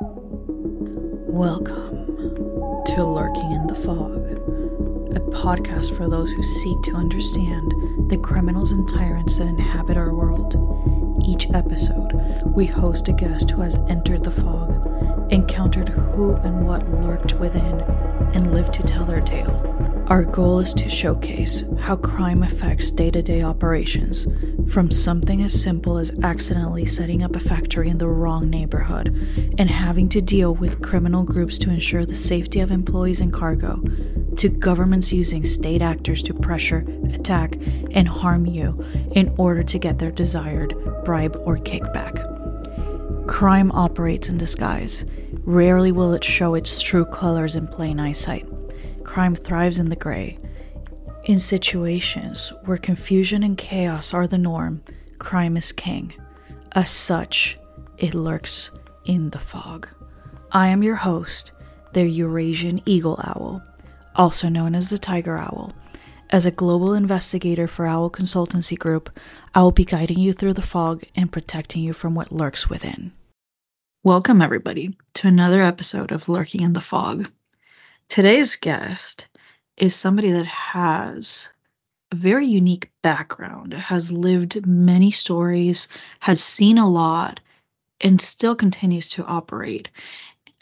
Welcome to Lurking in the Fog, a podcast for those who seek to understand the criminals and tyrants that inhabit our world. Each episode, we host a guest who has entered the fog, encountered who and what lurked within, and lived to tell their tale. Our goal is to showcase how crime affects day to day operations, from something as simple as accidentally setting up a factory in the wrong neighborhood and having to deal with criminal groups to ensure the safety of employees and cargo, to governments using state actors to pressure, attack, and harm you in order to get their desired bribe or kickback. Crime operates in disguise. Rarely will it show its true colors in plain eyesight crime thrives in the gray. In situations where confusion and chaos are the norm, crime is king. As such, it lurks in the fog. I am your host, the Eurasian Eagle Owl, also known as the Tiger Owl. As a global investigator for Owl Consultancy Group, I will be guiding you through the fog and protecting you from what lurks within. Welcome, everybody, to another episode of Lurking in the Fog. Today's guest is somebody that has a very unique background, has lived many stories, has seen a lot, and still continues to operate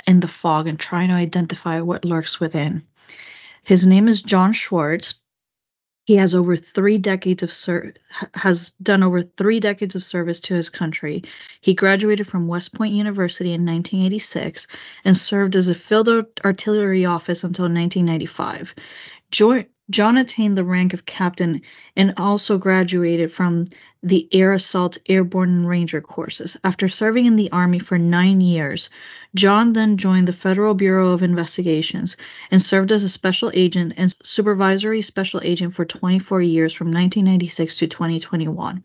in the fog and trying to identify what lurks within. His name is John Schwartz. He has over three decades of ser- has done over three decades of service to his country. He graduated from West Point University in 1986 and served as a field artillery officer until 1995. Jo- John attained the rank of captain and also graduated from the Air Assault Airborne Ranger courses. After serving in the Army for nine years, John then joined the Federal Bureau of Investigations and served as a special agent and supervisory special agent for 24 years from 1996 to 2021.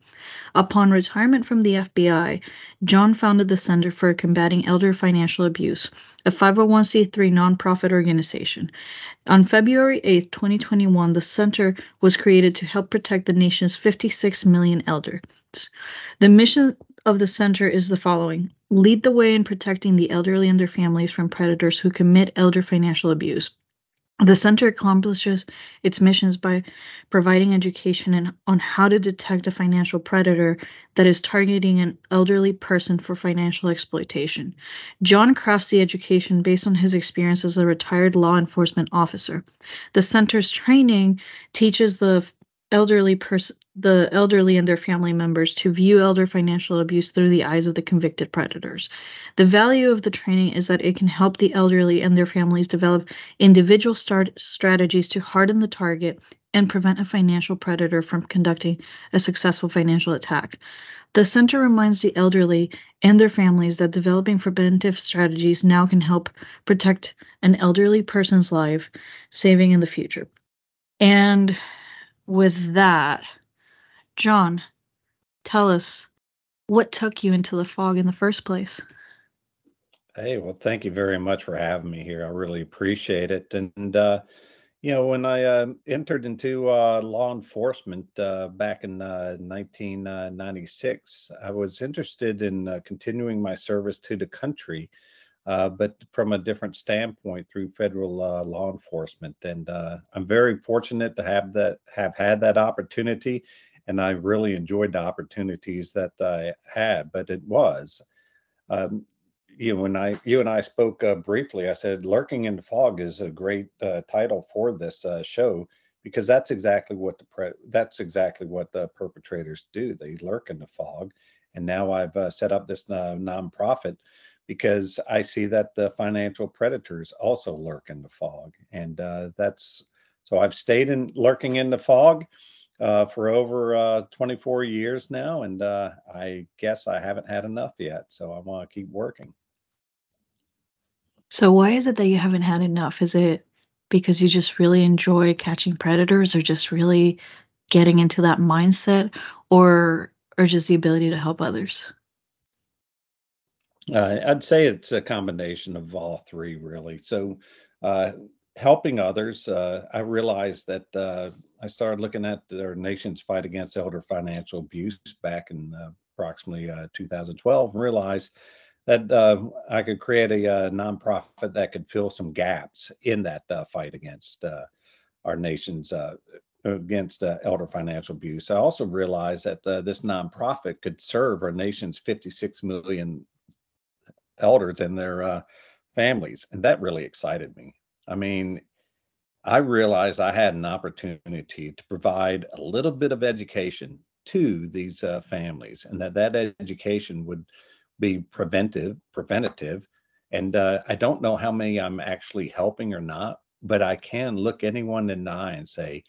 Upon retirement from the FBI, John founded the Center for Combating Elder Financial Abuse, a 501c3 nonprofit organization. On February 8, 2021, the center was created to help protect the nation's 56 million elders. The mission of the center is the following lead the way in protecting the elderly and their families from predators who commit elder financial abuse. The center accomplishes its missions by providing education in, on how to detect a financial predator that is targeting an elderly person for financial exploitation. John crafts the education based on his experience as a retired law enforcement officer. The center's training teaches the elderly person the elderly and their family members to view elder financial abuse through the eyes of the convicted predators. The value of the training is that it can help the elderly and their families develop individual start strategies to harden the target and prevent a financial predator from conducting a successful financial attack. The center reminds the elderly and their families that developing preventive strategies now can help protect an elderly person's life, saving in the future. And with that, John, tell us what took you into the fog in the first place. Hey, well, thank you very much for having me here. I really appreciate it. And, uh, you know, when I uh, entered into uh, law enforcement uh, back in 1996, uh, I was interested in uh, continuing my service to the country, but from a different standpoint through federal law enforcement. And I'm very fortunate to have that, have had that opportunity and I really enjoyed the opportunities that I had. But it was, um, you know, when I you and I spoke uh, briefly, I said "Lurking in the Fog" is a great uh, title for this uh, show because that's exactly what the pre- that's exactly what the perpetrators do. They lurk in the fog, and now I've uh, set up this uh, nonprofit because I see that the financial predators also lurk in the fog, and uh, that's so I've stayed in lurking in the fog uh, for over uh, 24 years now, and uh, I guess I haven't had enough yet. So I want to keep working. So why is it that you haven't had enough? Is it because you just really enjoy catching predators, or just really getting into that mindset, or or just the ability to help others? Uh, I'd say it's a combination of all three, really. So, uh, helping others, uh, I realized that uh, I started looking at our nation's fight against elder financial abuse back in uh, approximately uh, 2012 and realized that uh, I could create a, uh, nonprofit that could fill some gaps in that uh, fight against uh, our nation's uh, against elder financial abuse. I also realized that this nonprofit could serve our nation's 56 million elders and their families, and that really excited me. I mean, I realized I had an opportunity to provide a little bit of education to these uh, families, and that that education would be preventive, preventative. And uh, I don't know how many I'm actually helping or not, but I can look anyone in the eye and say,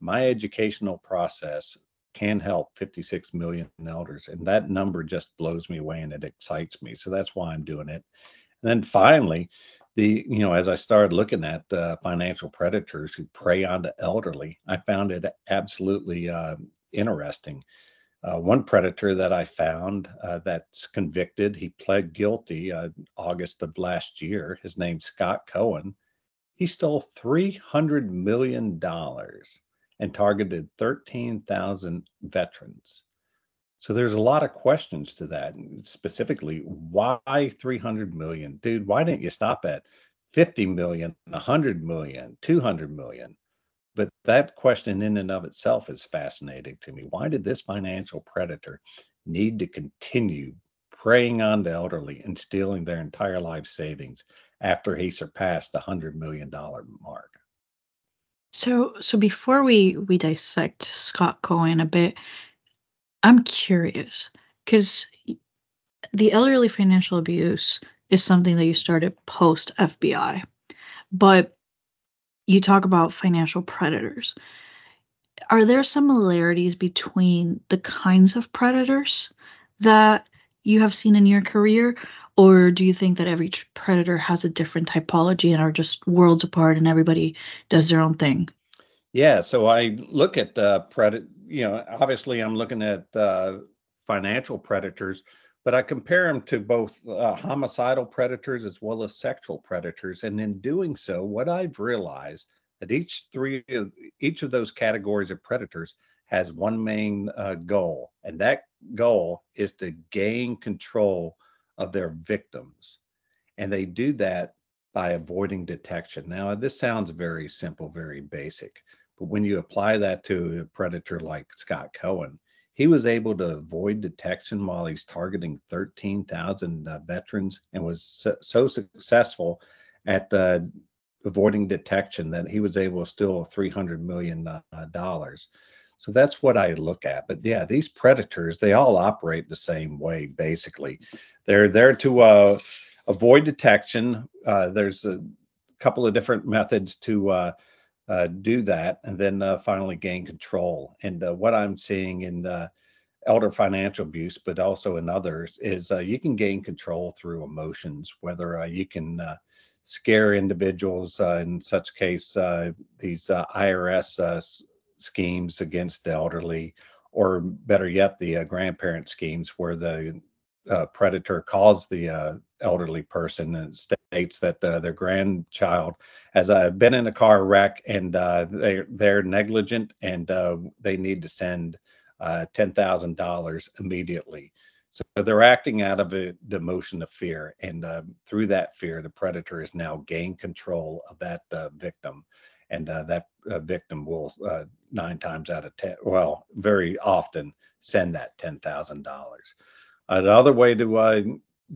my educational process can help 56 million elders, and that number just blows me away and it excites me. So that's why I'm doing it. And then finally, the you know as I started looking at uh, financial predators who prey on the elderly, I found it absolutely uh, interesting. Uh, one predator that I found uh, that's convicted, he pled guilty uh, August of last year. His name's Scott Cohen. He stole $300 million and targeted 13,000 veterans. So there's a lot of questions to that. Specifically, why 300 million? Dude, why didn't you stop at 50 million, 100 million, 200 million? But that question in and of itself is fascinating to me. Why did this financial predator need to continue preying on the elderly and stealing their entire life savings after he surpassed the $100 million mark? So, so before we we dissect Scott Cohen a bit, I'm curious because the elderly financial abuse is something that you started post FBI, but you talk about financial predators. Are there similarities between the kinds of predators that you have seen in your career? Or do you think that every predator has a different typology and are just worlds apart and everybody does their own thing? Yeah, so I look at uh, predator. You know, obviously I'm looking at uh, financial predators, but I compare them to both uh, homicidal predators as well as sexual predators. And in doing so, what I've realized that each three, of each of those categories of predators has one main uh, goal, and that goal is to gain control of their victims. And they do that by avoiding detection. Now, this sounds very simple, very basic, but when you apply that to a predator like Scott Cohen, he was able to avoid detection while he's targeting 13,000 uh, veterans and was so, so successful at uh, avoiding detection that he was able to steal 300 million uh. So that's what I look at. But yeah, these predators, they all operate the same way basically. They're there to uh, avoid detection. Uh, there's a couple of different methods to uh, uh, do that and then uh, finally gain control. And uh, what I'm seeing in elder financial abuse, but also in others, is you can gain control through emotions, whether you can scare individuals, in such case, these IRS schemes against the elderly, or better yet, the grandparent schemes where the uh, predator calls the uh, elderly person and states that uh, their grandchild has uh, been in a car wreck and uh, they're, they're negligent and uh, they need to send $10,000 immediately. So they're acting out of a, the emotion of fear. And through that fear, the predator has now gained control of that victim. And that victim will nine times out of 10, well, very often send that $10,000. Another way to uh,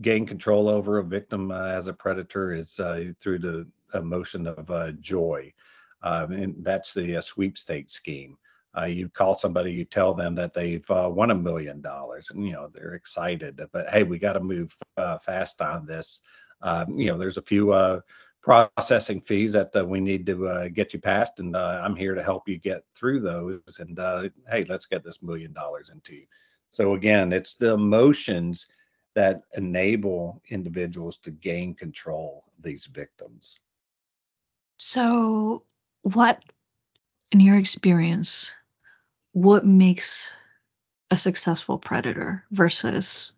gain control over a victim uh, as a predator is uh, through the emotion of uh, joy. Um, and that's the uh, sweepstakes scheme. Uh, you call somebody, you tell them that they've won a million dollars, and you know they're excited. But hey, we got to move fast on this. Um, you know, there's a few processing fees that uh, we need to uh, get you past, and uh, I'm here to help you get through those. And hey, let's get this million dollars into you. So again, it's the emotions that enable individuals to gain control of these victims. So, what, in your experience, what makes a successful predator versus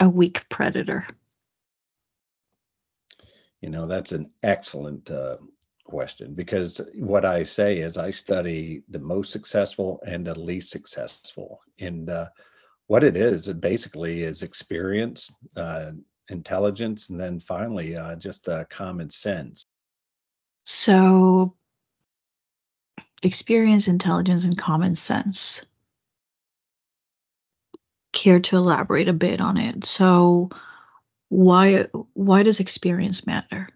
a weak predator? You know, that's an excellent uh, question because what I say is I study the most successful and the least successful. And uh, what it is, it basically is experience, uh, intelligence, and then finally uh, just uh, common sense. So, experience, intelligence, and common sense. Care to elaborate a bit on it? So, why why does experience matter?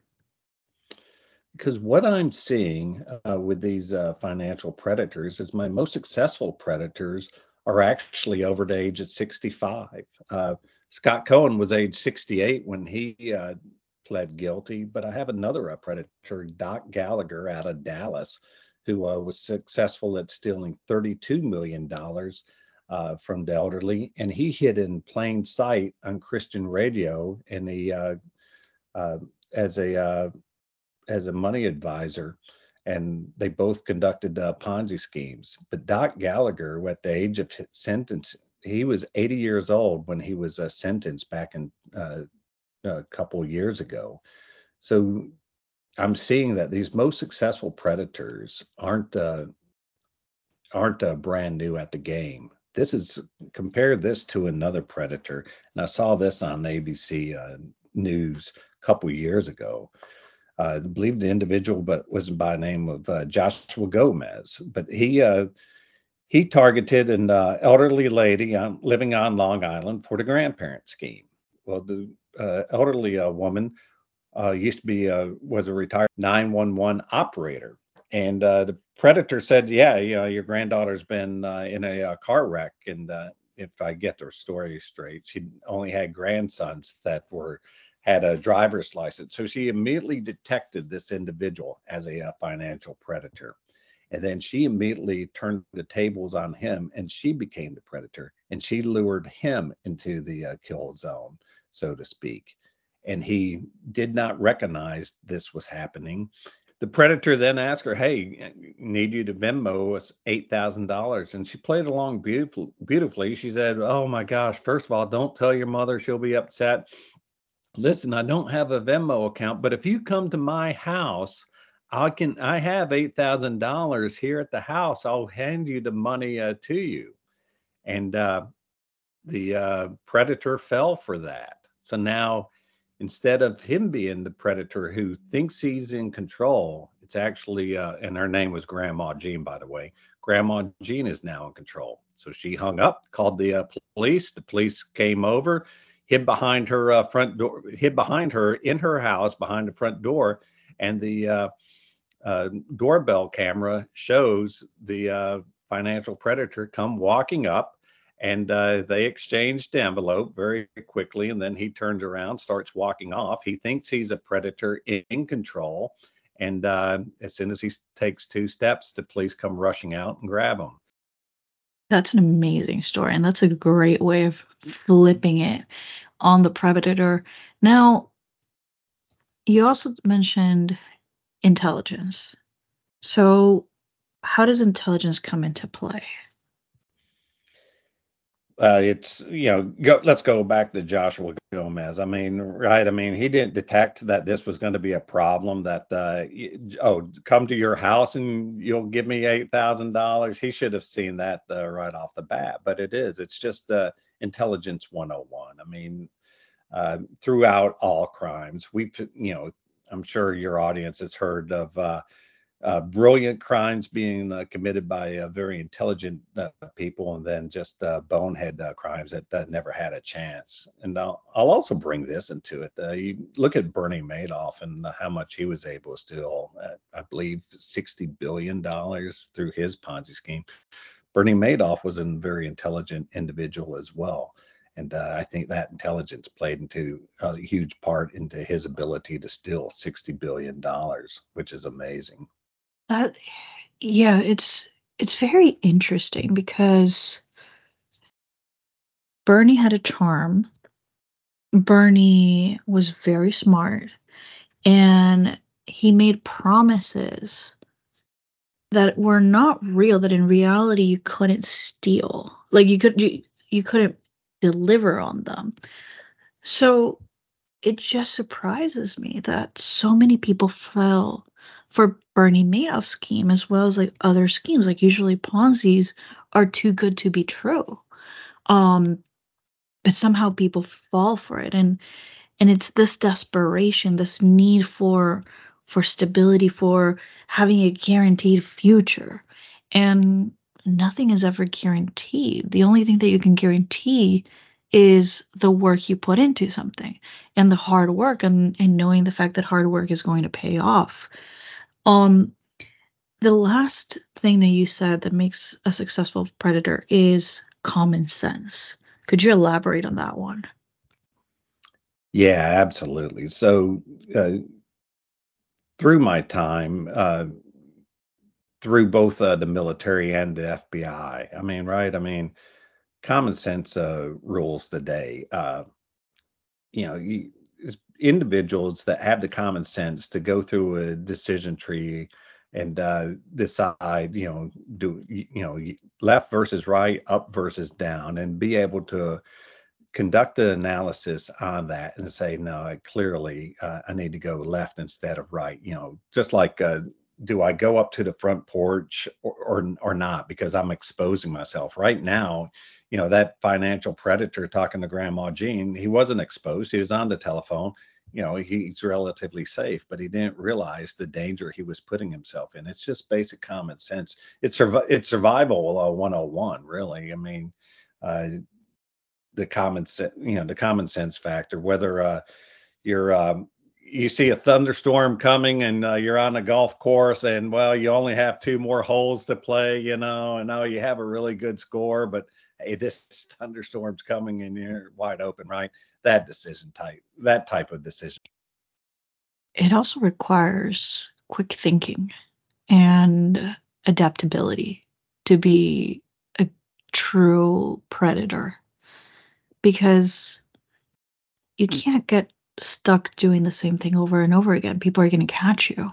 Because what I'm seeing uh, with these uh, financial predators is my most successful predators are actually over the age of 65. Uh, Scott Cohen was age 68 when he uh, pled guilty, but I have another uh, predator, Doc Gallagher, out of Dallas, who uh, was successful at stealing $32 million uh, from the elderly, and he hid in plain sight on Christian radio, and he uh, uh, as a as a money advisor and they both conducted uh, Ponzi schemes. But Doc Gallagher, at the age of his sentence, he was 80 years old when he was uh, sentenced back in uh, a couple years ago. So I'm seeing that these most successful predators aren't uh, aren't uh, brand new at the game. This is compare this to another predator, and I saw this on ABC uh, News a couple years ago uh, I believe the individual, but was by name of uh, Joshua Gomez. But he uh, he targeted an uh, elderly lady on, living on Long Island for the grandparent scheme. Well, the uh, elderly woman used to be was a retired 911 operator, and the predator said, "Yeah, you know, your granddaughter's been in a car wreck, and if I get their story straight, she only had grandsons that were." had a driver's license. So she immediately detected this individual as a, a, uh, financial predator. And then she immediately turned the tables on him and she became the predator and she lured him into the uh, kill zone, so to speak. And he did not recognize this was happening. The predator then asked her, Hey, need you to Venmo us $8,000. And she played along beautiful, beautifully. She said, Oh my gosh, first of all, don't tell your mother, she'll be upset listen, I don't have a Venmo account, but if you come to my house, I can I have eight thousand dollars here at the house. I'll hand you the money uh, to you. And uh, the uh, predator fell for that. So now, instead of him being the predator who thinks he's in control, it's actually uh, and her name was Grandma Jean, by the way. Grandma Jean is now in control. So she hung up, called the uh, police. The police came over hid behind her uh, front door, hid behind her in her house behind the front door, and the uh, uh, doorbell camera shows the uh, financial predator come walking up, and uh, they exchanged the envelope very quickly, and then he turns around, starts walking off. He thinks he's a predator in, in control, and uh, as soon as he takes two steps, the police come rushing out and grab him. That's an amazing story, and that's a great way of flipping it on the predator. Now, you also mentioned intelligence. So, how does intelligence come into play? Uh, it's you know go, let's go back to Joshua Gomez. I mean, right? I mean, he didn't detect that this was going to be a problem. That uh, oh, come to your house and you'll give me eight thousand dollars. He should have seen that uh, right off the bat. But it is. It's just uh, intelligence 101. I mean, uh, throughout all crimes, we've you know, I'm sure your audience has heard of uh, uh, brilliant crimes being uh, committed by uh, very intelligent uh, people, and then just uh, bonehead uh, crimes that never had a chance. And I'll, I'll, also bring this into it. you look at Bernie Madoff and how much he was able to steal. I believe 60 billion dollars through his Ponzi scheme. Bernie Madoff was a very intelligent individual as well. And I think that intelligence played into a huge part into his ability to steal $60 billion, which is amazing. That yeah, it's it's very interesting because Bernie had a charm. Bernie was very smart and he made promises that were not real that in reality you couldn't steal. Like you could you, you couldn't deliver on them. So it just surprises me that so many people fell for Bernie Madoff scheme as well as like other schemes. Like usually Ponzi's are too good to be true. Um, but somehow people fall for it. And and it's this desperation this need for for stability for having a guaranteed future and nothing is ever guaranteed the only thing that you can guarantee is the work you put into something and the hard work and, and knowing the fact that hard work is going to pay off um the last thing that you said that makes a successful predator is common sense could you elaborate on that one yeah, absolutely. So uh, through my time, uh, through both uh, the military and the FBI, I mean, right? I mean, common sense uh, rules the day. Uh, you know, you, individuals that have the common sense to go through a decision tree and uh, decide, you know, do you know left versus right, up versus down, and be able to conduct an analysis on that and say, no, clearly uh, I need to go left instead of right. You know, just like, uh, do I go up to the front porch or, or, or not because I'm exposing myself right now? You know, that financial predator talking to Grandma Jean, he wasn't exposed. He was on the telephone. You know, he's relatively safe, but he didn't realize the danger he was putting himself in. It's just basic common sense. It's it's survival uh, 101, really. I mean, uh, the common sense, you know, the common sense factor, whether uh, you're um, you see a thunderstorm coming and uh, you're on a golf course and well you only have two more holes to play you know and now you have a really good score but hey this thunderstorm's coming and you're wide open right that decision type that type of decision it also requires quick thinking and adaptability to be a true predator because you mm. can't get stuck doing the same thing over and over again. People are going to catch you.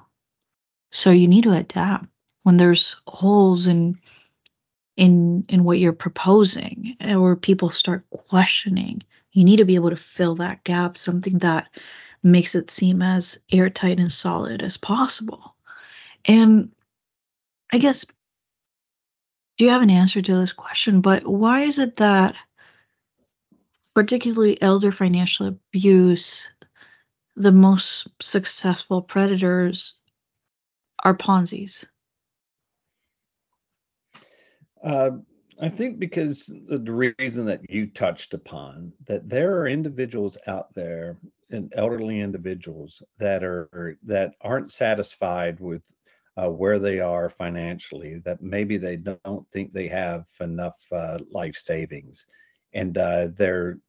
So you need to adapt when there's holes in in in what you're proposing or people start questioning. You need to be able to fill that gap, something that makes it seem as airtight and solid as possible. And I guess do you have an answer to this question? But why is it that particularly elder financial abuse, the most successful predators are Ponzi's? Uh, I think because the reason that you touched upon that there are individuals out there and elderly individuals that are that aren't satisfied with uh, where they are financially that maybe they don't think they have enough uh, life savings. And uh, they're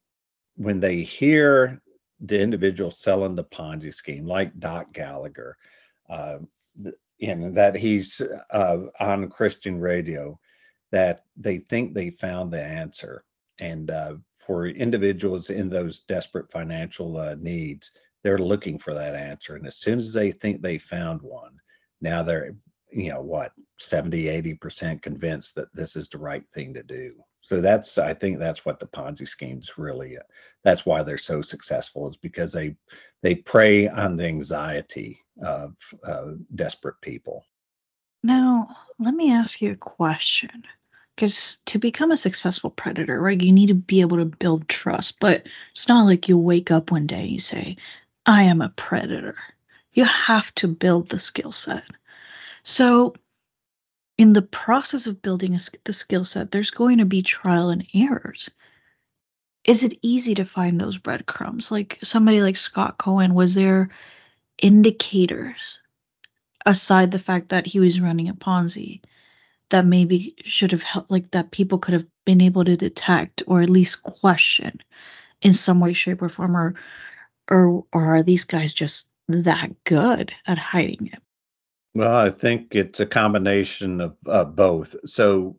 when they hear the individual selling the Ponzi scheme, like Doc Gallagher, uh, and that he's uh, on Christian radio, that they think they found the answer. And uh, for individuals in those desperate financial uh, needs, they're looking for that answer. And as soon as they think they found one, now they're, you know, what, 70, 80% convinced that this is the right thing to do. So that's I think that's what the Ponzi schemes really that's why they're so successful is because they they prey on the anxiety of uh, desperate people. Now, let me ask you a question. Because to become a successful predator, right, you need to be able to build trust. But it's not like you wake up one day and you say, I am a predator. You have to build the skill set. So in the process of building a, the skill set, there's going to be trial and errors. Is it easy to find those breadcrumbs? Like somebody like Scott Cohen, was there indicators aside the fact that he was running a Ponzi that maybe should have helped, like that people could have been able to detect or at least question in some way, shape, or form, or or, or are these guys just that good at hiding it? Well, I think it's a combination of uh, both. So,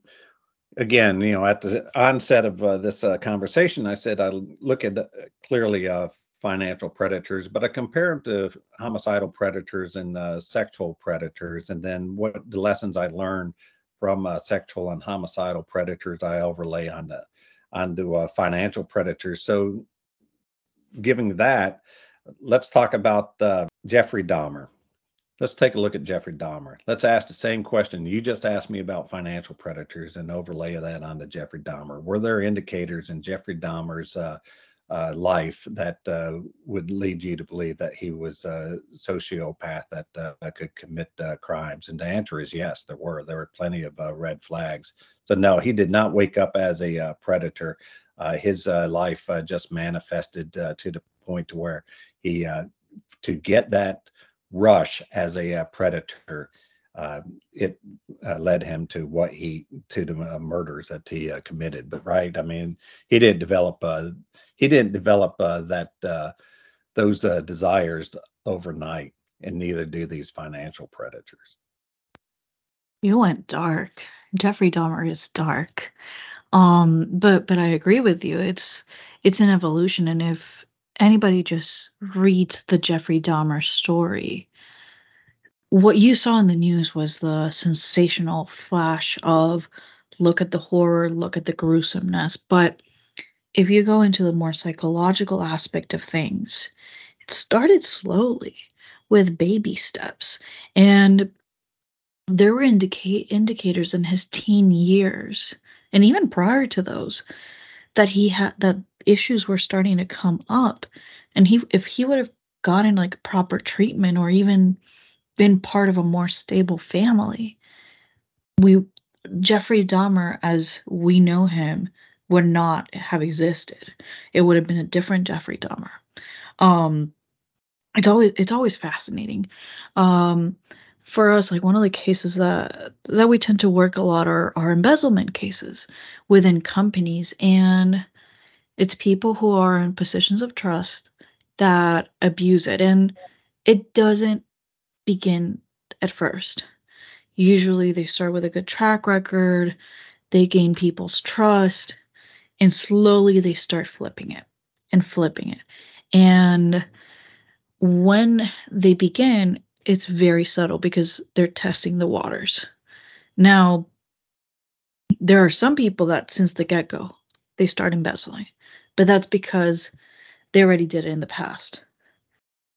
again, you know, at the onset of uh, this uh, conversation, I said I look at uh, clearly uh, financial predators, but I compare them to homicidal predators and uh, sexual predators, and then what the lessons I learned from uh, sexual and homicidal predators I overlay on the onto uh, financial predators. So, giving that, let's talk about uh, Jeffrey Dahmer. Let's take a look at Jeffrey Dahmer. Let's ask the same question you just asked me about financial predators and overlay that onto Jeffrey Dahmer. Were there indicators in Jeffrey Dahmer's uh, life that uh, would lead you to believe that he was a sociopath that uh, could commit uh, crimes? And the answer is yes, there were. There were plenty of uh, red flags. So no, he did not wake up as a uh, predator. his life just manifested to the point to where he to get that rush as a predator uh, it uh, led him to what he to the uh, murders that he uh, committed. But right, I mean, he didn't develop uh, he didn't develop uh, that those desires overnight, and neither do these financial predators. You went dark. Jeffrey Dahmer is dark. Um, but but I agree with you. It's it's an evolution, and if anybody just reads the Jeffrey Dahmer story, what you saw in the news was the sensational flash of look at the horror, look at the gruesomeness. But if you go into the more psychological aspect of things, it started slowly with baby steps. And there were indicate indicators in his teen years and even prior to those that he had that issues were starting to come up and he if he would have gotten like proper treatment or even been part of a more stable family, we Jeffrey Dahmer, as we know him, would not have existed. It would have been a different Jeffrey Dahmer. Um, it's always it's always fascinating. Um, for us, like one of the cases that that we tend to work a lot are are embezzlement cases within companies, and it's people who are in positions of trust that abuse it, and it doesn't begin at first. Usually they start with a good track record, they gain people's trust, and slowly they start flipping it and flipping it. And when they begin, it's very subtle because they're testing the waters. Now, there are some people that since the get go, they start embezzling, but that's because they already did it in the past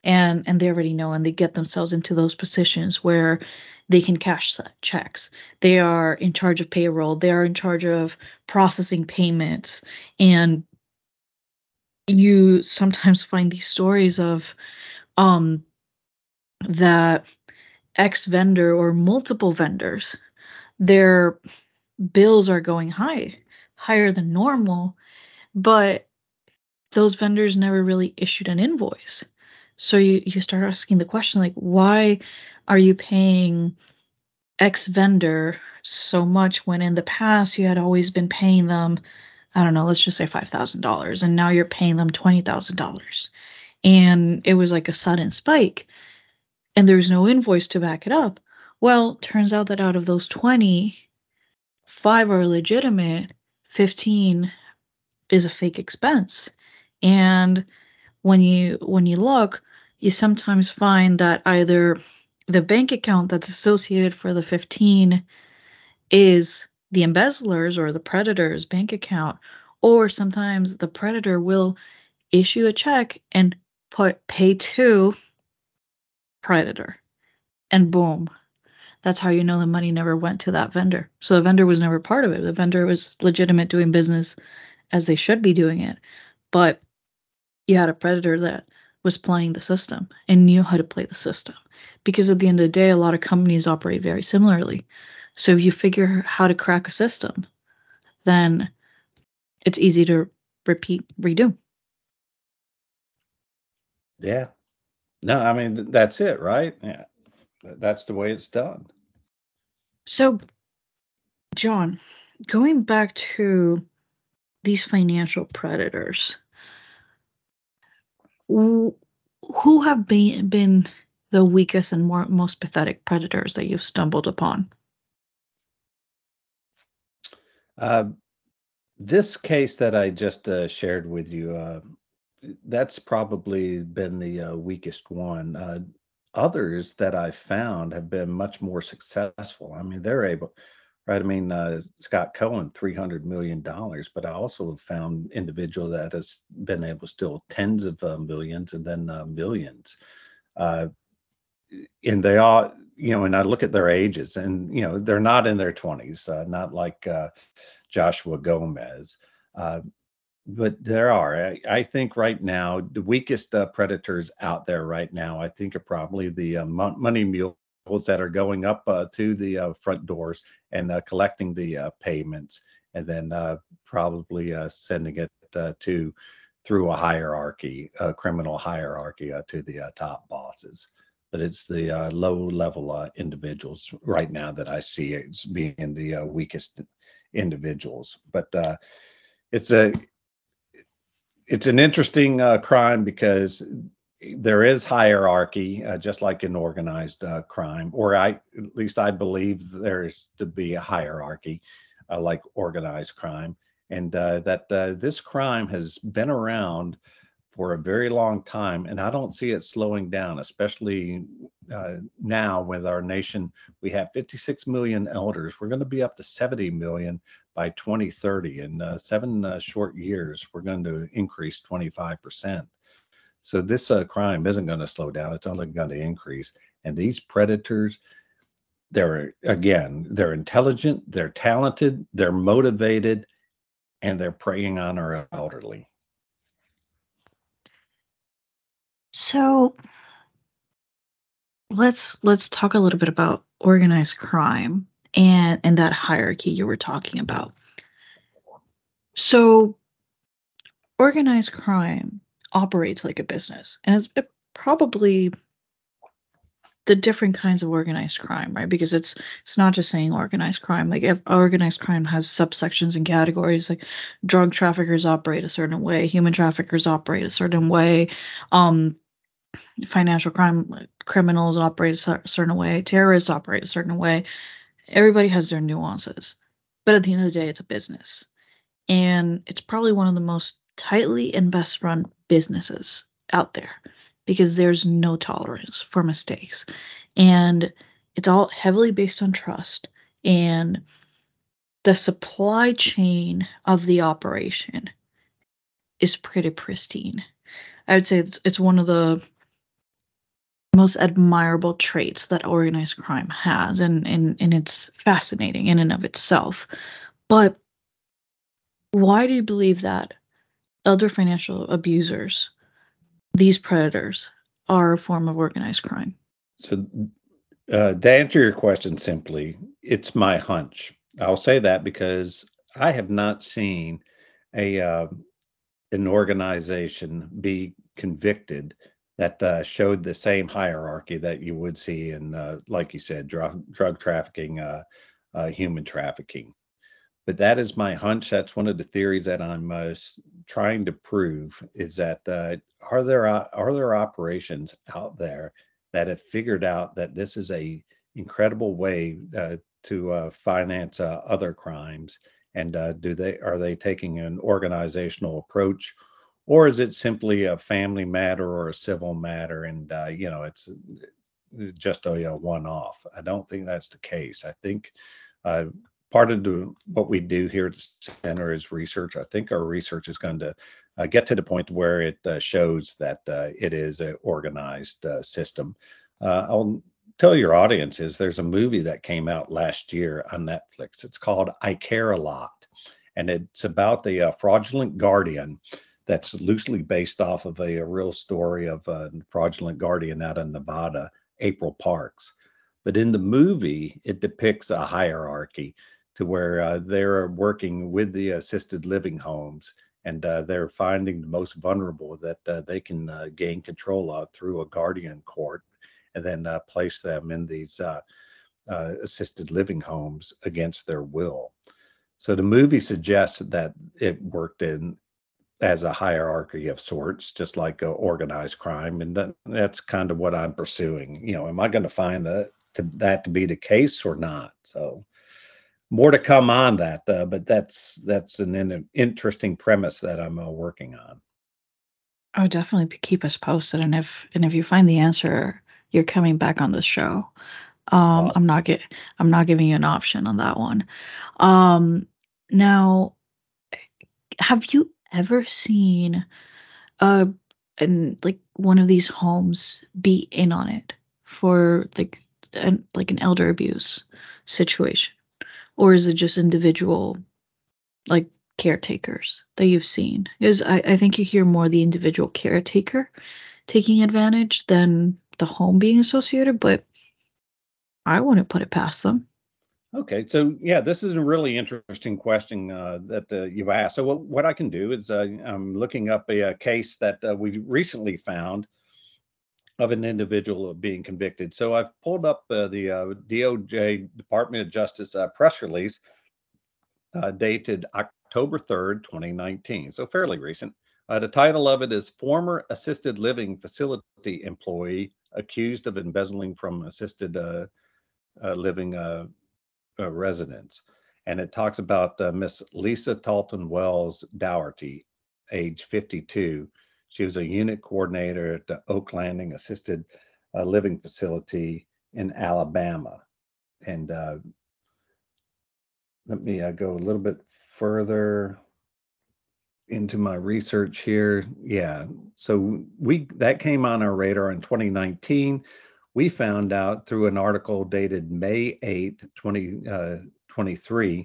and and they already know and they get themselves into those positions where they can cash checks. They are in charge of payroll. They are in charge of processing payments. And you sometimes find these stories of um that ex vendor or multiple vendors their bills are going high higher than normal but those vendors never really issued an invoice so you, you start asking the question like, why are you paying X vendor so much when in the past you had always been paying them, I don't know, let's just say $5,000, and now you're paying them $20,000. And it was like a sudden spike, and there's no invoice to back it up. Well, turns out that out of those 20, five are legitimate, 15 is a fake expense. And when you when you look, you sometimes find that either the bank account that's associated for the 15 is the embezzler's or the predator's bank account, or sometimes the predator will issue a check and put pay to predator. And boom. That's how you know the money never went to that vendor. So the vendor was never part of it. The vendor was legitimate doing business as they should be doing it. But you had a predator that was playing the system and knew how to play the system. Because at the end of the day, a lot of companies operate very similarly. So if you figure how to crack a system, then it's easy to repeat, redo. Yeah. No, I mean, that's it, right? Yeah. That's the way it's done. So, John, going back to these financial predators, who have been been the weakest and more, most pathetic predators that you've stumbled upon? Uh, this case that I just uh, shared with you, uh, that's probably been the uh, weakest one. Uh, others that I've found have been much more successful. I mean, they're able, right? I mean, uh, Scott Cohen, three hundred million dollars, but I also have found individual that has been able to steal tens of uh, millions and then uh, millions. Uh, and they all, you know, and I look at their ages, and you know, they're not in their twenties, uh, not like uh, Joshua Gomez. but there are. I, I, think right now the weakest uh, predators out there right now, I think, are probably the uh, money mules that are going up uh, to the uh, front doors and uh, collecting the uh, payments, and then probably sending it to through a hierarchy, a criminal hierarchy, to the top bosses. But it's the low level individuals right now that I see as being the weakest individuals. But it's a it's an interesting uh, crime because there is hierarchy, uh, just like in organized uh, crime, or I at least I believe there's to be a hierarchy, uh, like organized crime, and uh, that uh, this crime has been around for a very long time, and I don't see it slowing down, especially now with our nation. We have 56 million elders. We're going to be up to 70 million by 2030. In uh, seven uh, short years, we're going to increase 25%. So this uh, crime isn't going to slow down. It's only going to increase. And these predators, they're again, they're intelligent, they're talented, they're motivated, and they're preying on our elderly. So let's let's talk a little bit about organized crime and and that hierarchy you were talking about. So organized crime operates like a business and it's it probably the different kinds of organized crime, right? Because it's it's not just saying organized crime. Like if organized crime has subsections and categories, like drug traffickers operate a certain way, human traffickers operate a certain way, um, financial crime criminals operate a certain way, terrorists operate a certain way everybody has their nuances. But at the end of the day, it's a business. And it's probably one of the most tightly and best run businesses out there because there's no tolerance for mistakes. And it's all heavily based on trust. And the supply chain of the operation is pretty pristine. I would say it's, it's one of the most admirable traits that organized crime has and, and, and it's fascinating in and of itself but why do you believe that elder financial abusers these predators are a form of organized crime so uh, to answer your question simply it's my hunch i'll say that because i have not seen a uh, an organization be convicted that uh, showed the same hierarchy that you would see in, uh, like you said, drug, drug trafficking, uh, uh human trafficking. But that is my hunch. That's one of the theories that I'm most trying to prove is that uh, are there are there operations out there that have figured out that this is a incredible way to finance other crimes, and do they are they taking an organizational approach? or is it simply a family matter or a civil matter and uh, you know it's uh, just a, a, one-off i don't think that's the case i think uh, part of the, what we do here at the center is research. I think our research is going to uh, get to the point where it uh, shows that uh, it is an organized system. I'll tell your audience is there's a movie that came out last year on netflix. It's called i care a lot and it's about the fraudulent guardian that's loosely based off of a, a real story of a fraudulent guardian out in Nevada, April Parks. But in the movie, it depicts a hierarchy to where uh, they're working with the assisted living homes and uh, they're finding the most vulnerable that uh, they can uh, gain control of through a guardian court and then uh, place them in these uh, assisted living homes against their will. So the movie suggests that it worked in as a hierarchy of sorts, just like organized crime, and that, that's kind of what I'm pursuing. You know, am I going to find that to, that to be the case or not? So more to come on that, uh, but that's that's an, an, interesting premise that I'm uh, working on. Oh, definitely keep us posted, and if and if you find the answer, you're coming back on the show. Um, awesome. I'm not get I'm not giving you an option on that one. Um, now, have you ever seen uh and like one of these homes be in on it for like an like an elder abuse situation or is it just individual like caretakers that you've seen? Because I, I think you hear more the individual caretaker taking advantage than the home being associated, but I wouldn't put it past them. Okay, so yeah, this is a really interesting question uh, that uh, you've asked. So what, what I can do is uh, I'm looking up a, a case that uh, we recently found of an individual being convicted. So I've pulled up uh, the uh, DOJ Department of Justice press release dated October 3rd, 2019. So fairly recent. the title of it is Former Assisted Living Facility Employee Accused of Embezzling from Assisted Living uh, residents. And it talks about uh, Miss Lisa Talton Wells Dougherty, age 52. She was a unit coordinator at the Oak Landing Assisted uh, Living Facility in Alabama. And uh, let me uh, go a little bit further into my research here. Yeah, so we that came on our radar in 2019 we found out through an article dated May 8th, 2023, uh,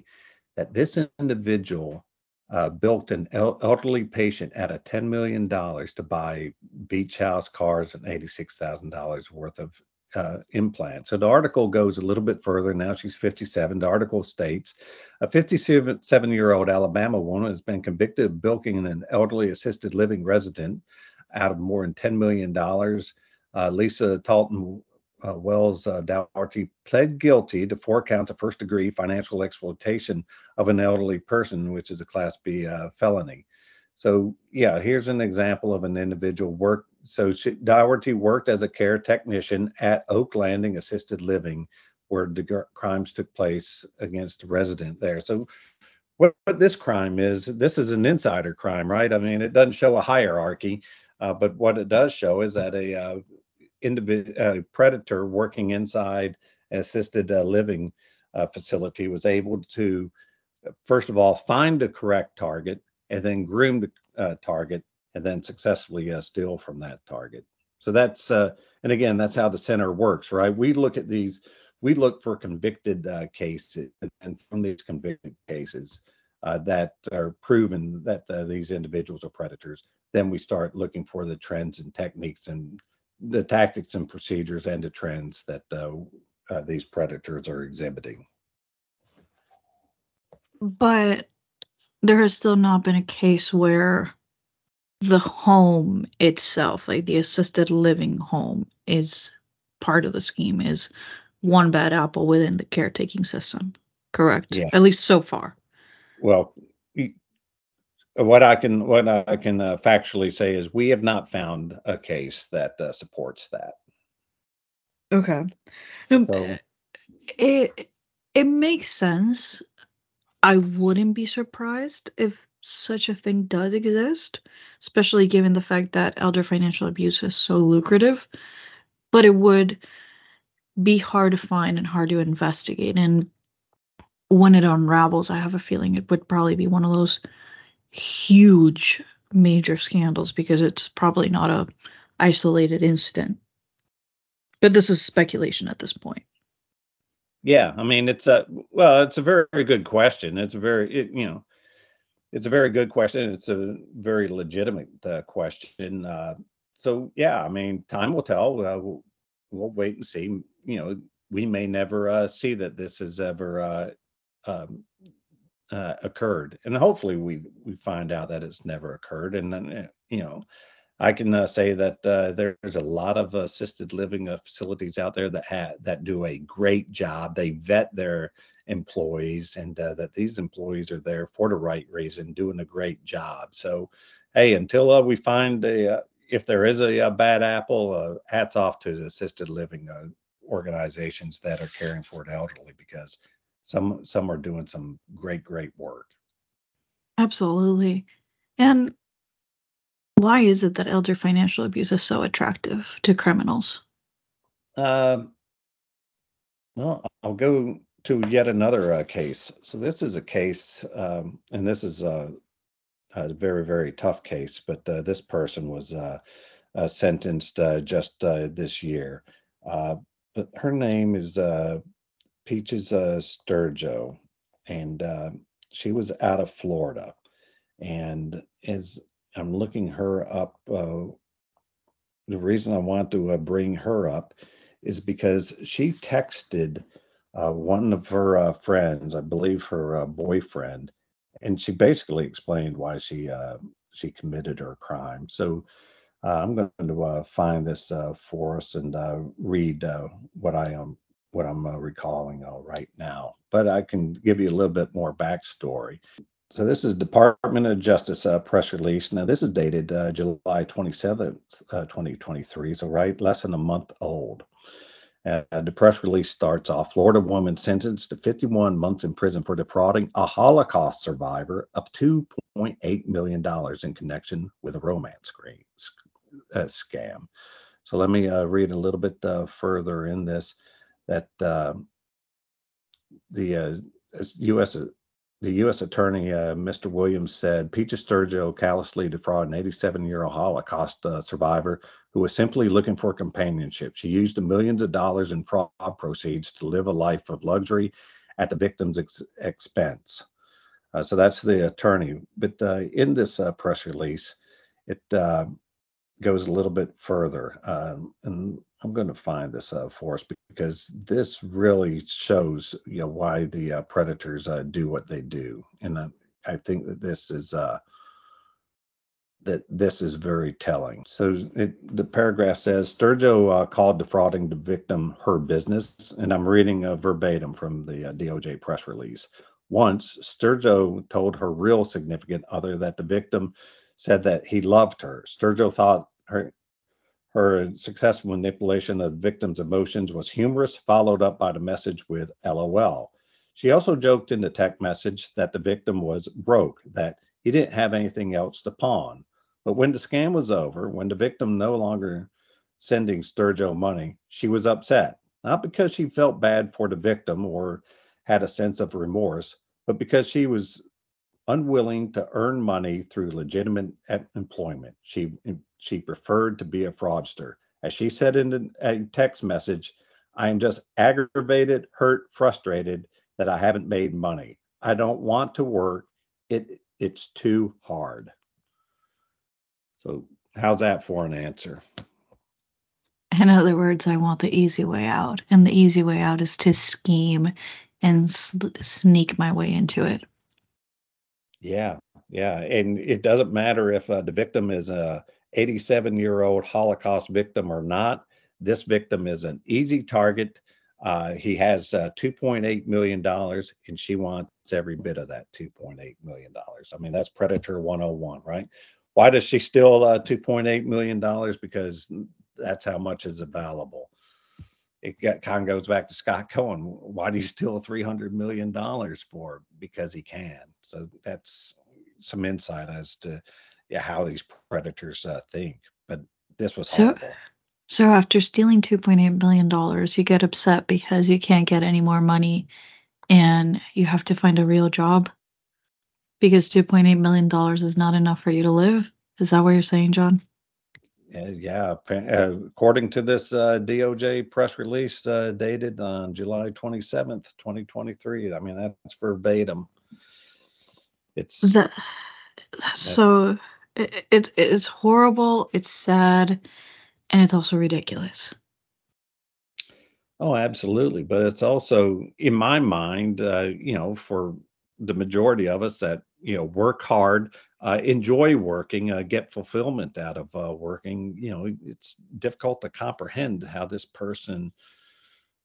that this individual uh, bilked an el- elderly patient at a $10 million to buy beach house cars and $86,000 worth of uh, implants. So the article goes a little bit further. Now she's 57. The article states a 57 year old Alabama woman has been convicted of bilking an elderly assisted living resident out of more than $10 million uh, Lisa Talton uh, Wells uh, Dougherty pled guilty to four counts of first degree financial exploitation of an elderly person, which is a Class B uh, felony. So, yeah, here's an example of an individual work. So, she, Dougherty worked as a care technician at Oak Landing Assisted Living, where the crimes took place against a resident there. So, what, what, this crime is, this is an insider crime, right? I mean, it doesn't show a hierarchy, uh, but what it does show is that a uh, individual uh, predator working inside assisted uh, living uh, facility was able to, first of all, find the correct target and then groom the uh, target and then successfully uh, steal from that target. So that's, uh, and again, that's how the center works, right? We look at these, we look for convicted cases, and from these convicted cases that are proven that these individuals are predators, then we start looking for the trends and techniques and the tactics and procedures and the trends that uh, uh, these predators are exhibiting. But there has still not been a case where the home itself, like the assisted living home, is part of the scheme, is one bad apple within the caretaking system. Correct? Yeah. At least so far. Well, what I can what I can uh, factually say is we have not found a case that uh, supports that. Okay. Um, so, it it makes sense. I wouldn't be surprised if such a thing does exist, especially given the fact that elder financial abuse is so lucrative. But it would be hard to find and hard to investigate. And when it unravels, I have a feeling it would probably be one of those huge major scandals because it's probably not a isolated incident. But this is speculation at this point. Yeah, I mean it's a well, it's a very, very good question. It's a very it, you know, it's a very good question. It's a very legitimate uh, question. Uh, so yeah, I mean, time will tell. Uh, we'll, we'll, wait and see. You know, we may never uh, see that this is ever uh, um, uh, occurred, and hopefully we we find out that it's never occurred. And then eh, you know, I can uh, say that uh, there's a lot of assisted living uh, facilities out there that ha- that do a great job. They vet their employees, and uh, that these employees are there for the right reason, doing a great job. So, hey, until uh, we find a if there is a, a bad apple, hats off to the assisted living organizations that are caring for the elderly because some some are doing some great great work. Absolutely. And why is it that elder financial abuse is so attractive to criminals? Um, well i'll go to yet another uh, case. So this is a case um, and this is a, a, very very tough case but uh, this person was uh, uh sentenced uh, just uh, this year. Her name is Peaches uh, Stergo, and uh, she was out of Florida. And as I'm looking her up, uh, the reason I want to uh, bring her up is because she texted uh, one of her uh, friends, I believe her uh, boyfriend, and she basically explained why she uh, she committed her crime. So I'm going to find this for us and read what I am what I'm recalling right now. But I can give you a little bit more backstory. So this is Department of Justice uh, press release. Now this is dated uh, July 27th, uh, 2023. So right, less than a month old. Uh, the press release starts off Florida woman sentenced to 51 months in prison for defrauding a Holocaust survivor of $2.8 million in connection with a romance screen, uh, scam. So let me uh, read a little bit uh, further in this that uh, the U.S. Uh, the U.S. Attorney, uh, Mr. Williams, said Peaches Stergo callously defrauded an 87 year old Holocaust uh, survivor who was simply looking for companionship. She used the millions of dollars in fraud proceeds to live a life of luxury at the victim's ex- expense. Uh, so that's the attorney. But uh, in this uh, press release, it goes a little bit further. Um, and I'm going to find this uh, for us because this really shows you know why the uh, predators uh, do what they do, and uh, I think that this is uh, that this is very telling. So it, the paragraph says Stergo uh, called defrauding the victim her business, and I'm reading verbatim from the DOJ press release. Once Stergo told her real significant other that the victim said that he loved her. Stergo thought her her successful manipulation of victim's emotions was humorous, followed up by the message with LOL. She also joked in the text message that the victim was broke, that he didn't have anything else to pawn. But when the scam was over, when the victim no longer sending Stergo money, she was upset, not because she felt bad for the victim or had a sense of remorse, but because she was unwilling to earn money through legitimate employment. She she preferred to be a fraudster. As she said in a text message, I am just aggravated, hurt, frustrated that I haven't made money. I don't want to work. It it's too hard. So how's that for an answer? In other words, I want the easy way out, and the easy way out is to scheme and sneak my way into it. Yeah, yeah, and it doesn't matter if uh, the victim is a 87 year old Holocaust victim or not. This victim is an easy target. Uh, he has uh, $2.8 million, and she wants every bit of that $2.8 million. I mean, that's Predator 101, right? Why does she steal uh, $2.8 million? Because that's how much is available. It got, kind of goes back to Scott Cohen. Why do you steal $300 million for? Because he can. So that's some insight as to yeah, how these predators uh, think. But this was so. Horrible. So after stealing 2.8 billion dollars, you get upset because you can't get any more money, and you have to find a real job because 2.8 million dollars is not enough for you to live. Is that what you're saying, John? Uh, yeah, uh, according to this uh, DOJ press release uh, dated on July 27th, 2023. I mean, that's verbatim. It's the, that's so it, it, it's horrible, it's sad, and it's also ridiculous. Oh, absolutely. But it's also, in my mind, uh, you know, for the majority of us that, you know, work hard, uh, enjoy working, uh, get fulfillment out of uh, working, you know, it's difficult to comprehend how this person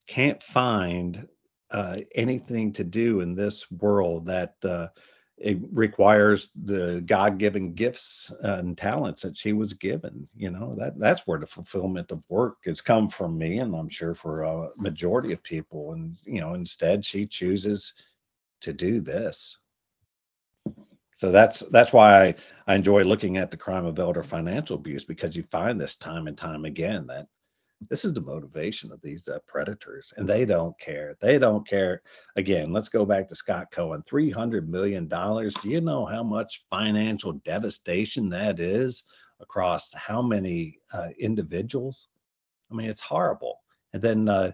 can't find uh, anything to do in this world that uh, it requires the god-given gifts and talents that she was given you know? That that's where the fulfillment of work has come from me and i'm sure for a majority of people and you know instead she chooses to do this so that's that's why I, I enjoy looking at the crime of elder financial abuse because you find this time and time again that this is the motivation of these uh, predators and they don't care. They don't care. Again let's go back to scott cohen 300 million dollars. Do you know how much financial devastation that is across how many uh, individuals? I mean it's horrible. And then uh,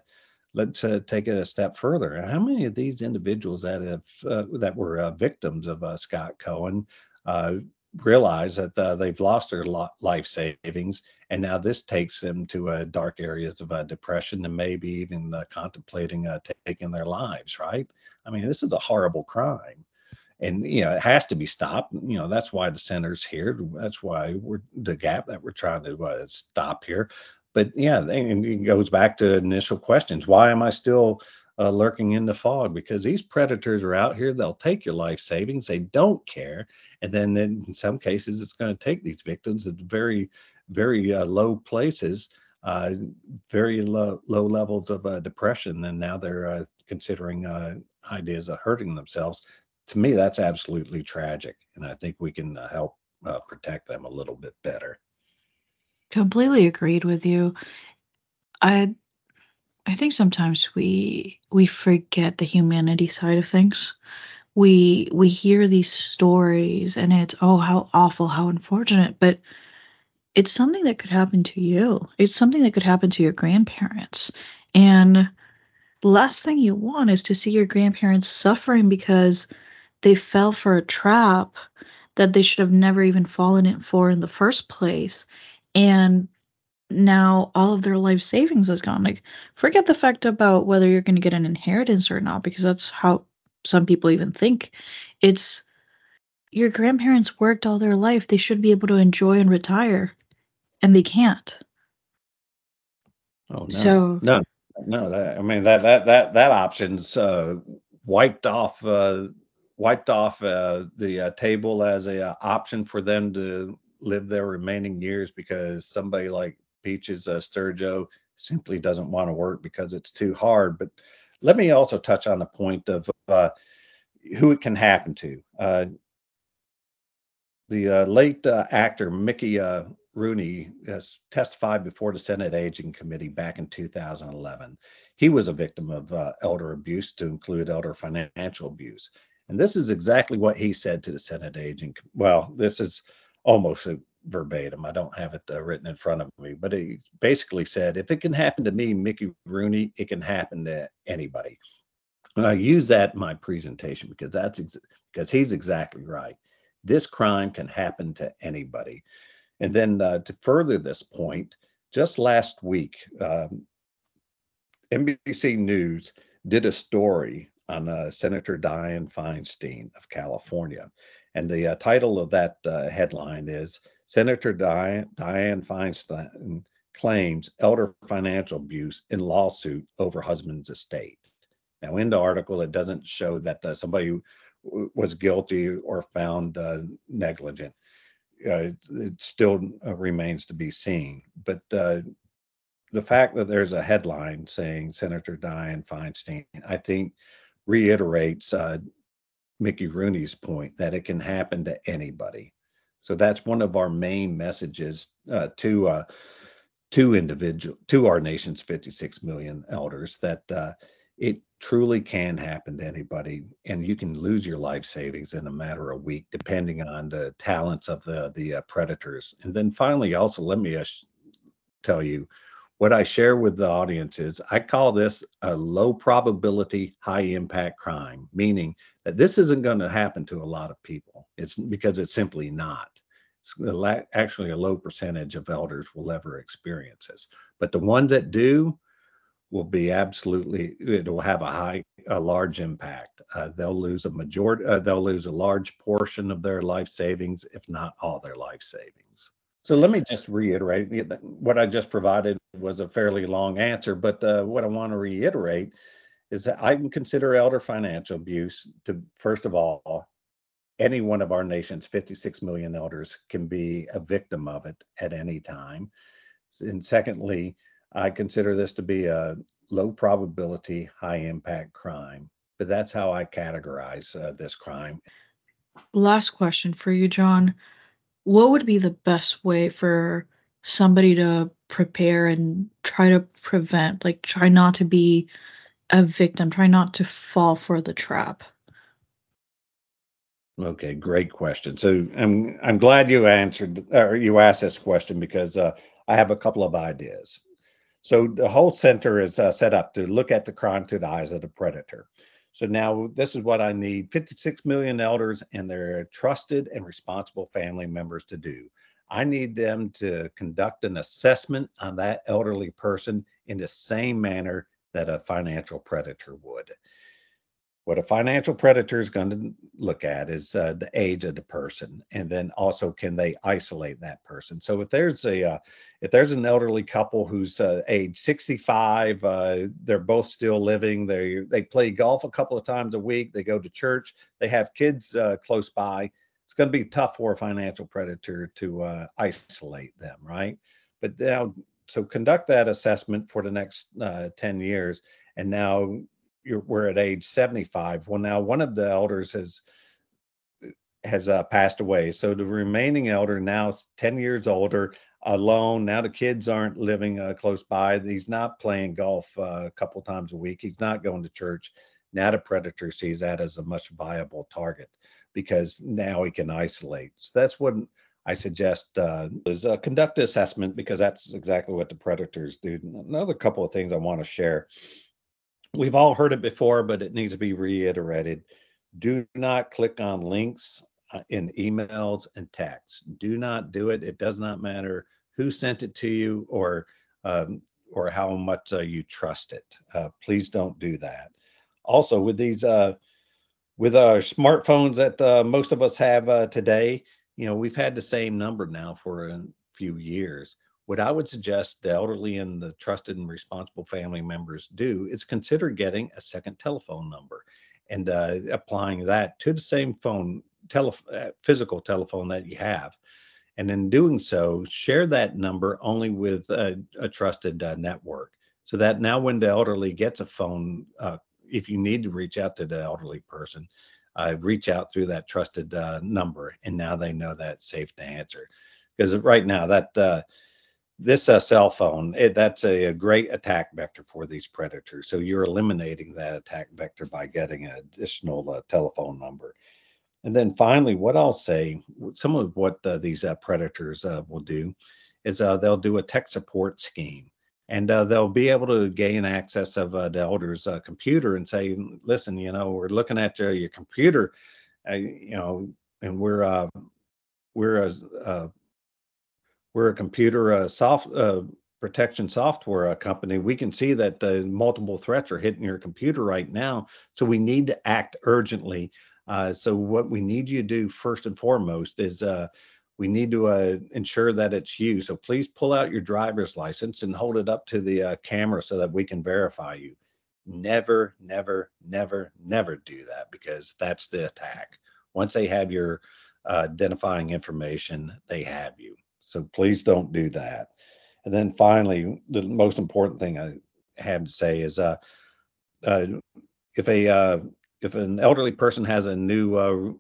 let's uh, take it a step further how many of these individuals that have uh, that were uh, victims of scott cohen uh, realize that uh, they've lost their life savings, and now this takes them to uh, dark areas of uh, depression and maybe even uh, contemplating uh, taking their lives. Right? I mean, this is a horrible crime, and you know it has to be stopped. You know that's why the center's here. That's why we're the gap that we're trying to uh, stop here. But yeah, it goes back to initial questions. Why am I still uh, lurking in the fog because these predators are out here. They'll take your life savings. They don't care. And then in some cases, it's going to take these victims at very, very uh, low places, uh, very low, low levels of uh, depression. And now they're uh, considering uh, ideas of hurting themselves. To me, that's absolutely tragic. And I think we can help protect them a little bit better. Completely agreed with you. I I think sometimes we we forget the humanity side of things. We we hear these stories and it's oh how awful, how unfortunate, but it's something that could happen to you. It's something that could happen to your grandparents. And the last thing you want is to see your grandparents suffering because they fell for a trap that they should have never even fallen in for in the first place. And now all of their life savings is gone. Like, forget the fact about whether you're going to get an inheritance or not, because that's how some people even think. It's your grandparents worked all their life. They should be able to enjoy and retire, and they can't. Oh no! So no, no. That, I mean that that that that option's uh, wiped off. Uh, wiped off uh, the uh, table as a uh, option for them to live their remaining years because somebody like Peaches uh, Stergo simply doesn't want to work because it's too hard. But let me also touch on the point of uh, who it can happen to. Uh, the uh, late uh, actor Mickey uh, Rooney has testified before the Senate Aging Committee back in 2011. He was a victim of elder abuse, to include elder financial abuse. And this is exactly what he said to the Senate Aging. Well, this is almost verbatim. I don't have it uh, written in front of me, but he basically said, if it can happen to me, Mickey Rooney, it can happen to anybody. And I use that in my presentation because that's ex- because he's exactly right. This crime can happen to anybody. And then uh, to further this point, just last week, um, NBC News did a story on uh, Senator Dianne Feinstein of California. And the uh, title of that uh, headline is Senator Dianne Feinstein claims elder financial abuse in lawsuit over husband's estate. Now, in the article, it doesn't show that uh, somebody was guilty or found uh, negligent. Uh, it still uh, remains to be seen. But the fact that there's a headline saying Senator Dianne Feinstein, I think, reiterates Mickey Rooney's point that it can happen to anybody. So that's one of our main messages uh, to uh, to individual to our nation's 56 million elders that uh, it truly can happen to anybody, and you can lose your life savings in a matter of a week, depending on the talents of the the uh, predators. And then finally, also let me uh, tell you what I share with the audience is I call this a low probability, high impact crime, meaning that this isn't going to happen to a lot of people. It's because it's simply not. It's actually a low percentage of elders will ever experience this. But the ones that do will be absolutely, it will have a high, a large impact. Uh, they'll lose a majority, uh, they'll lose a large portion of their life savings, if not all their life savings. So let me just reiterate what I just provided was a fairly long answer, but uh, what I want to reiterate is that I can consider elder financial abuse to, first of all, any one of our nation's 56 million elders can be a victim of it at any time. And secondly, I consider this to be a low probability, high impact crime. But that's how I categorize uh, this crime. Last question for you, John what would be the best way for somebody to prepare and try to prevent like try not to be a victim try not to fall for the trap? Okay great question. So i'm i'm glad you answered or you asked this question because uh, i have a couple of ideas. So the whole center is uh, set up to look at the crime through the eyes of the predator So now this is what I need 56 million elders and their trusted and responsible family members to do. I need them to conduct an assessment on that elderly person in the same manner that a financial predator would. What a financial predator is going to look at is uh, the age of the person, and then also can they isolate that person. So if there's a uh, if there's an elderly couple who's uh, age 65, uh, they're both still living. They they play golf a couple of times a week. They go to church. They have kids uh, close by. It's going to be tough for a financial predator to uh, isolate them, right? But now, so conduct that assessment for the next 10 years, and now you're, we're at age 75. Well, now one of the elders has has uh, passed away, so the remaining elder now is 10 years older, alone. Now the kids aren't living uh, close by. He's not playing golf uh, a couple times a week. He's not going to church. Now the predator sees that as a much viable target because now he can isolate. So that's what I suggest uh, is a conduct assessment because that's exactly what the predators do. Another couple of things I want to share we've all heard it before, but it needs to be reiterated. Do not click on links uh, in emails and texts. Do not do it. It does not matter who sent it to you or um, or how much uh, you trust it. Uh, please don't do that. Also, with these uh, with our smartphones that uh, most of us have uh, today, you know, we've had the same number now for a few years. What I would suggest the elderly and the trusted and responsible family members do is consider getting a second telephone number and uh, applying that to the same phone, tele- uh, physical telephone that you have. And in doing so, share that number only with a, a trusted uh, network so that now when the elderly gets a phone, uh, if you need to reach out to the elderly person, uh, reach out through that trusted uh, number, and now they know that's safe to answer. Because right now that this uh, cell phone it, that's a, a, great attack vector for these predators. So you're eliminating that attack vector by getting an additional uh, telephone number. And then finally what i'll say some of what uh, these uh, predators uh, will do is uh, they'll do a tech support scheme. And they'll be able to gain access of the elder's computer and say listen you know we're looking at your, your computer you know and we're we're a, we're a computer uh, soft uh, protection software uh, company. We can see that uh, multiple threats are hitting your computer right now, so we need to act urgently. Uh, so what we need you to do first and foremost is uh, we need to ensure that it's you. So please pull out your driver's license and hold it up to the camera so that we can verify you. Never, never, never, never do that because that's the attack. Once they have your identifying information, they have you. So please don't do that. And then finally, the most important thing I have to say is uh, uh, if a uh, if an elderly person has a new uh,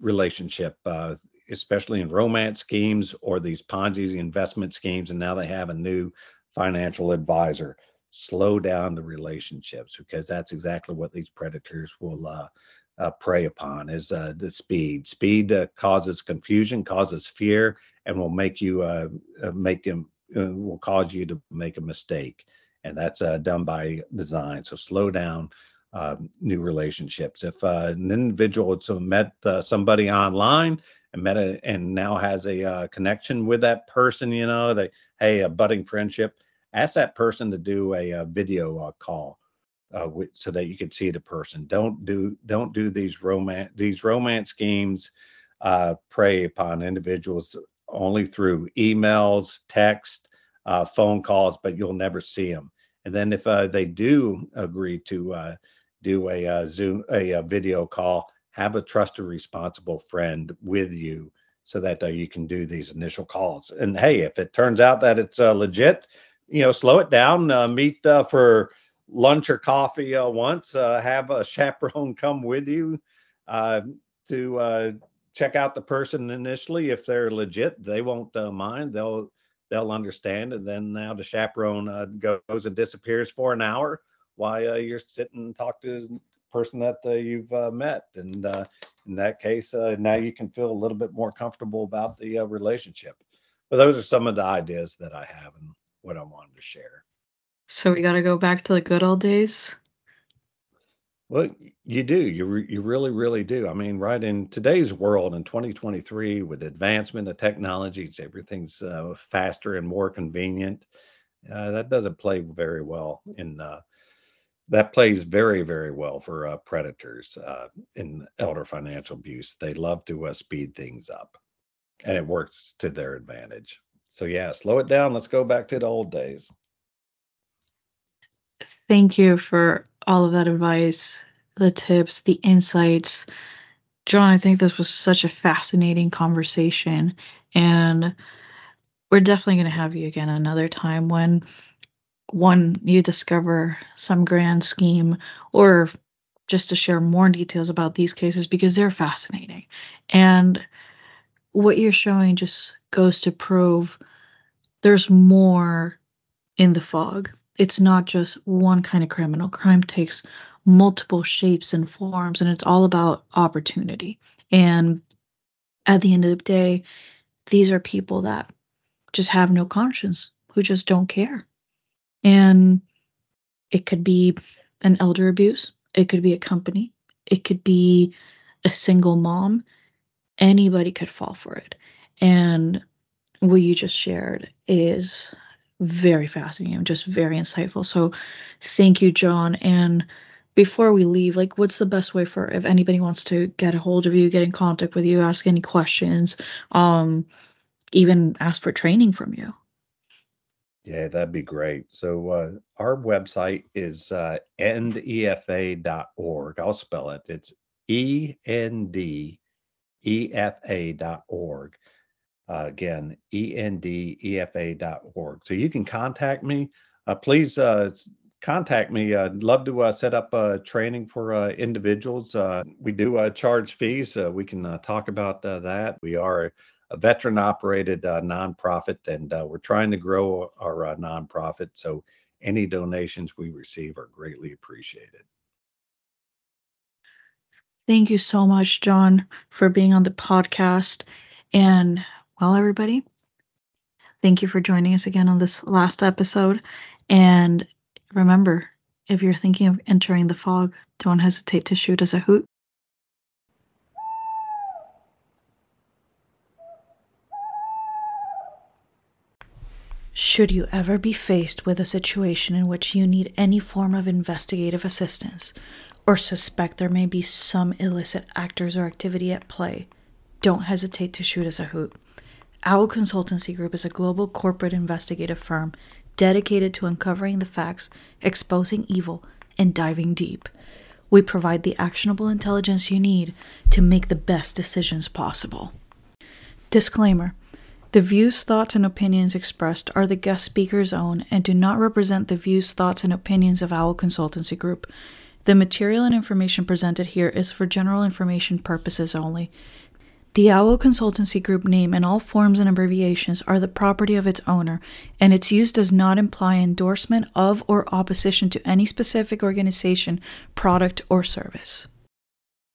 relationship, uh, especially in romance schemes or these Ponzi investment schemes, and now they have a new financial advisor, slow down the relationships because that's exactly what these predators will uh, prey upon is the speed. Speed causes confusion, causes fear, and will make you uh, uh, make him uh, will cause you to make a mistake, and that's done by design. So slow down um, new relationships. If an individual has met somebody online and met a, and now has a connection with that person, you know, they hey a budding friendship, ask that person to do a, a video call uh, with, so that you can see the person. Don't do don't do these romance these romance schemes uh, prey upon individuals only through emails, text, uh, phone calls, but you'll never see them. And then if uh, they do agree to uh, do a, uh, Zoom a, a, video call, have a trusted, responsible friend with you so that you can do these initial calls. And hey, if it turns out that it's legit, you know, slow it down. meet for lunch or coffee uh, once. Uh, have a chaperone come with you uh, to uh, check out the person initially. If they're legit, they won't uh, mind. They'll they'll understand. And then now the chaperone uh, goes and disappears for an hour while uh, you're sitting and talk to the person that uh, you've uh, met. And in that case, now you can feel a little bit more comfortable about the relationship. But those are some of the ideas that I have and what I wanted to share. So we gotta go back to the good old days? Well, you do. You re you really, really do. I mean, right in today's world in 2023 with advancement of technologies, everything's uh, faster and more convenient. Uh, that doesn't play very well in uh, that plays very, very well for uh, predators uh, in elder financial abuse. They love to uh, speed things up, and it works to their advantage. So yeah, slow it down. Let's go back to the old days. Thank you for all of that advice, the tips, the insights. John, I think this was such a fascinating conversation. And we're definitely going to have you again another time when one you discover some grand scheme or just to share more details about these cases because they're fascinating. And what you're showing just goes to prove there's more in the fog it's not just one kind of criminal. Crime takes multiple shapes and forms, and it's all about opportunity. And at the end of the day, these are people that just have no conscience, who just don't care. And it could be an elder abuse, it could be a company, it could be a single mom. Anybody could fall for it. And what you just shared is very fascinating, just very insightful. So thank you, John. And before we leave, like what's the best way for if anybody wants to get a hold of you, get in contact with you, ask any questions, um, even ask for training from you? Yeah, that'd be great. So uh, our website is uh, endefa.org. I'll spell it. It's E N D E F A.org. Uh, again, endefa.org. So you can contact me. Uh, please uh, contact me. I'd love to uh, set up uh, training for uh, individuals. we do charge fees. we can talk about that. We are a veteran operated nonprofit and we're trying to grow our nonprofit. So any donations we receive are greatly appreciated. Thank you so much, John, for being on the podcast. And well, everybody, thank you for joining us again on this last episode. And remember, if you're thinking of entering the fog, don't hesitate to shoot us a hoot. Should you ever be faced with a situation in which you need any form of investigative assistance, or suspect there may be some illicit actors or activity at play, don't hesitate to shoot us a hoot. Owl Consultancy Group is a global corporate investigative firm dedicated to uncovering the facts, exposing evil, and diving deep. We provide the actionable intelligence you need to make the best decisions possible. Disclaimer The views, thoughts, and opinions expressed are the guest speaker's own and do not represent the views, thoughts, and opinions of Owl Consultancy Group. The material and information presented here is for general information purposes only. The OWL Consultancy Group name and all forms and abbreviations are the property of its owner, and its use does not imply endorsement of or opposition to any specific organization, product, or service.